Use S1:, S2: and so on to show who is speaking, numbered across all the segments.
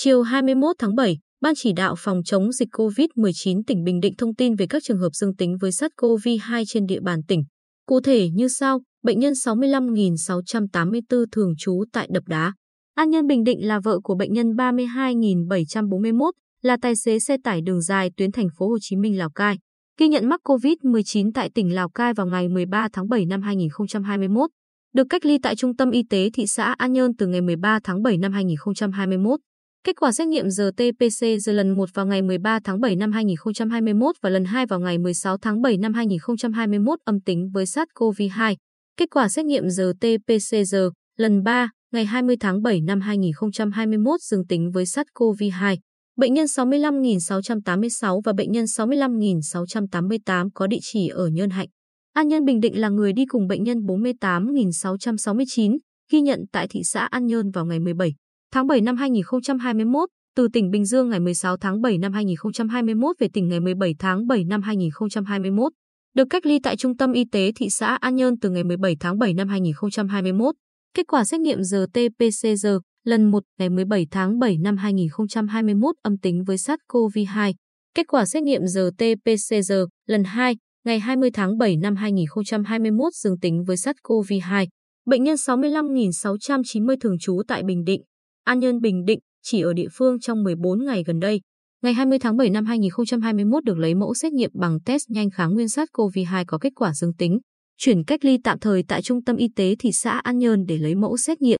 S1: Chiều 21 tháng 7, Ban chỉ đạo phòng chống dịch COVID-19 tỉnh Bình Định thông tin về các trường hợp dương tính với SARS-CoV-2 trên địa bàn tỉnh. Cụ thể như sau, bệnh nhân 65.684 thường trú tại Đập Đá. An Nhân Bình Định là vợ của bệnh nhân 32.741, là tài xế xe tải đường dài tuyến thành phố Hồ Chí Minh Lào Cai. Ghi nhận mắc COVID-19 tại tỉnh Lào Cai vào ngày 13 tháng 7 năm 2021. Được cách ly tại Trung tâm Y tế thị xã An Nhơn từ ngày 13 tháng 7 năm 2021. Kết quả xét nghiệm RT-PCR lần 1 vào ngày 13 tháng 7 năm 2021 và lần 2 vào ngày 16 tháng 7 năm 2021 âm tính với SARS-CoV-2. Kết quả xét nghiệm RT-PCR lần 3 ngày 20 tháng 7 năm 2021 dương tính với SARS-CoV-2. Bệnh nhân 65.686 và bệnh nhân 65.688 có địa chỉ ở Nhơn Hạnh. An Nhơn Bình Định là người đi cùng bệnh nhân 48.669, ghi nhận tại thị xã An Nhơn vào ngày 17 tháng 7 năm 2021, từ tỉnh Bình Dương ngày 16 tháng 7 năm 2021 về tỉnh ngày 17 tháng 7 năm 2021. Được cách ly tại Trung tâm Y tế thị xã An Nhơn từ ngày 17 tháng 7 năm 2021. Kết quả xét nghiệm RT-PCR lần 1 ngày 17 tháng 7 năm 2021 âm tính với SARS-CoV-2. Kết quả xét nghiệm RT-PCR lần 2 ngày 20 tháng 7 năm 2021 dương tính với SARS-CoV-2. Bệnh nhân 65.690 thường trú tại Bình Định, An Nhơn Bình Định, chỉ ở địa phương trong 14 ngày gần đây. Ngày 20 tháng 7 năm 2021 được lấy mẫu xét nghiệm bằng test nhanh kháng nguyên sát COVID-2 có kết quả dương tính, chuyển cách ly tạm thời tại Trung tâm Y tế thị xã An Nhơn để lấy mẫu xét nghiệm.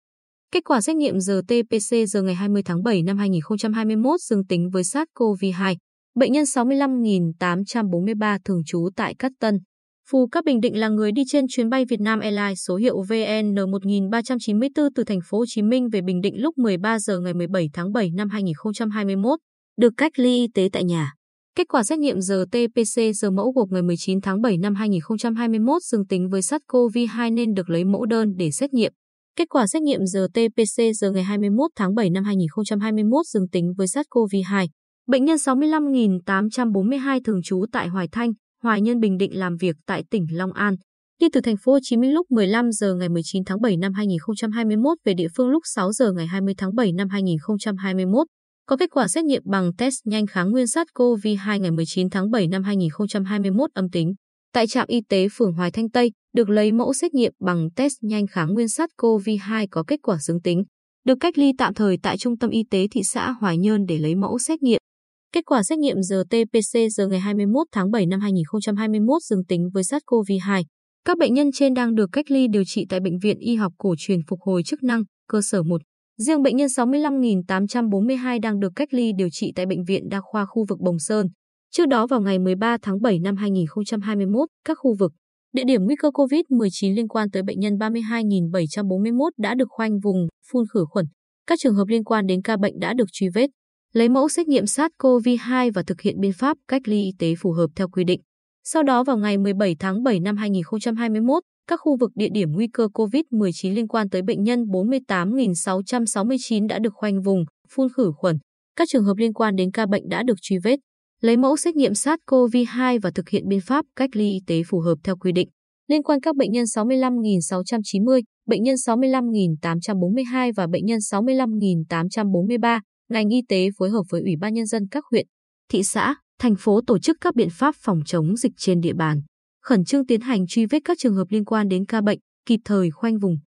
S1: Kết quả xét nghiệm RT-PCR ngày 20 tháng 7 năm 2021 dương tính với SARS-CoV-2. Bệnh nhân 65.843 thường trú tại Cát Tân. Phù Cát Bình Định là người đi trên chuyến bay Việt Nam Airlines số hiệu VN 1394 từ thành phố Hồ Chí Minh về Bình Định lúc 13 giờ ngày 17 tháng 7 năm 2021, được cách ly y tế tại nhà. Kết quả xét nghiệm RT-PCR mẫu gộp ngày 19 tháng 7 năm 2021 dương tính với SARS-CoV-2 nên được lấy mẫu đơn để xét nghiệm. Kết quả xét nghiệm RT-PCR ngày 21 tháng 7 năm 2021 dương tính với SARS-CoV-2. Bệnh nhân 65.842 thường trú tại Hoài Thanh, Hoài Nhân Bình Định làm việc tại tỉnh Long An. Đi từ thành phố Hồ Chí Minh lúc 15 giờ ngày 19 tháng 7 năm 2021 về địa phương lúc 6 giờ ngày 20 tháng 7 năm 2021. Có kết quả xét nghiệm bằng test nhanh kháng nguyên SARS-CoV-2 ngày 19 tháng 7 năm 2021 âm tính. Tại trạm y tế phường Hoài Thanh Tây, được lấy mẫu xét nghiệm bằng test nhanh kháng nguyên SARS-CoV-2 có kết quả dương tính. Được cách ly tạm thời tại Trung tâm Y tế thị xã Hoài Nhơn để lấy mẫu xét nghiệm. Kết quả xét nghiệm RT-PCR ngày 21 tháng 7 năm 2021 dương tính với SARS-CoV-2. Các bệnh nhân trên đang được cách ly điều trị tại Bệnh viện Y học cổ truyền phục hồi chức năng, cơ sở 1. Riêng bệnh nhân 65.842 đang được cách ly điều trị tại Bệnh viện Đa khoa khu vực Bồng Sơn. Trước đó vào ngày 13 tháng 7 năm 2021, các khu vực, địa điểm nguy cơ COVID-19 liên quan tới bệnh nhân 32.741 đã được khoanh vùng, phun khử khuẩn. Các trường hợp liên quan đến ca bệnh đã được truy vết, lấy mẫu xét nghiệm SARS-CoV-2 và thực hiện biện pháp cách ly y tế phù hợp theo quy định. Sau đó vào ngày 17 tháng 7 năm 2021, các khu vực địa điểm nguy cơ COVID-19 liên quan tới bệnh nhân 48.669 đã được khoanh vùng, phun khử khuẩn. Các trường hợp liên quan đến ca bệnh đã được truy vết, lấy mẫu xét nghiệm SARS-CoV-2 và thực hiện biện pháp cách ly y tế phù hợp theo quy định. Liên quan các bệnh nhân 65.690, bệnh nhân 65.842 và bệnh nhân 65.843, ngành y tế phối hợp với Ủy ban Nhân dân các huyện, thị xã, thành phố tổ chức các biện pháp phòng chống dịch trên địa bàn, khẩn trương tiến hành truy vết các trường hợp liên quan đến ca bệnh, kịp thời khoanh vùng,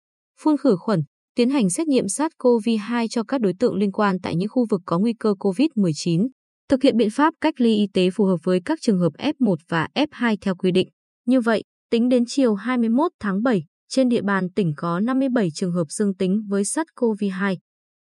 S1: phun khử khuẩn, tiến hành xét nghiệm SARS-CoV-2 cho các đối tượng liên quan tại những khu vực có nguy cơ COVID-19, thực hiện biện pháp cách ly y tế phù hợp với các trường hợp F1 và F2 theo quy định. Như vậy, tính đến chiều 21 tháng 7, trên địa bàn tỉnh có 57 trường hợp dương tính với SARS-CoV-2.